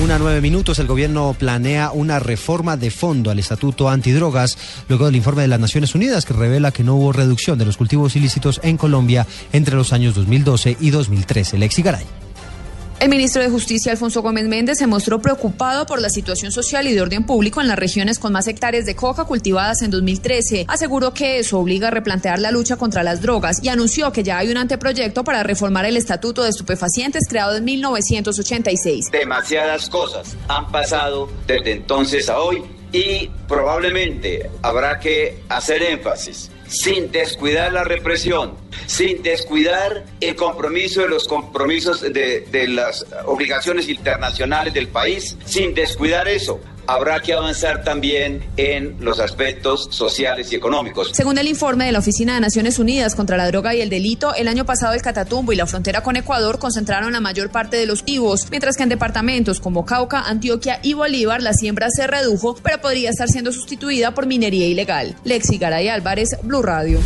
Una nueve minutos, el gobierno planea una reforma de fondo al Estatuto Antidrogas, luego del informe de las Naciones Unidas que revela que no hubo reducción de los cultivos ilícitos en Colombia entre los años 2012 y 2013. Lexi Garay. El ministro de Justicia, Alfonso Gómez Méndez, se mostró preocupado por la situación social y de orden público en las regiones con más hectáreas de coca cultivadas en 2013. Aseguró que eso obliga a replantear la lucha contra las drogas y anunció que ya hay un anteproyecto para reformar el Estatuto de Estupefacientes creado en 1986. Demasiadas cosas han pasado desde entonces a hoy y probablemente habrá que hacer énfasis sin descuidar la represión, sin descuidar el compromiso de los compromisos de, de, las obligaciones internacionales del país, sin descuidar eso. Habrá que avanzar también en los aspectos sociales y económicos. Según el informe de la Oficina de Naciones Unidas contra la Droga y el Delito, el año pasado el Catatumbo y la frontera con Ecuador concentraron la mayor parte de los tibos, mientras que en departamentos como Cauca, Antioquia y Bolívar la siembra se redujo, pero podría estar siendo sustituida por minería ilegal. Lexi Garay Álvarez, Blue Radio.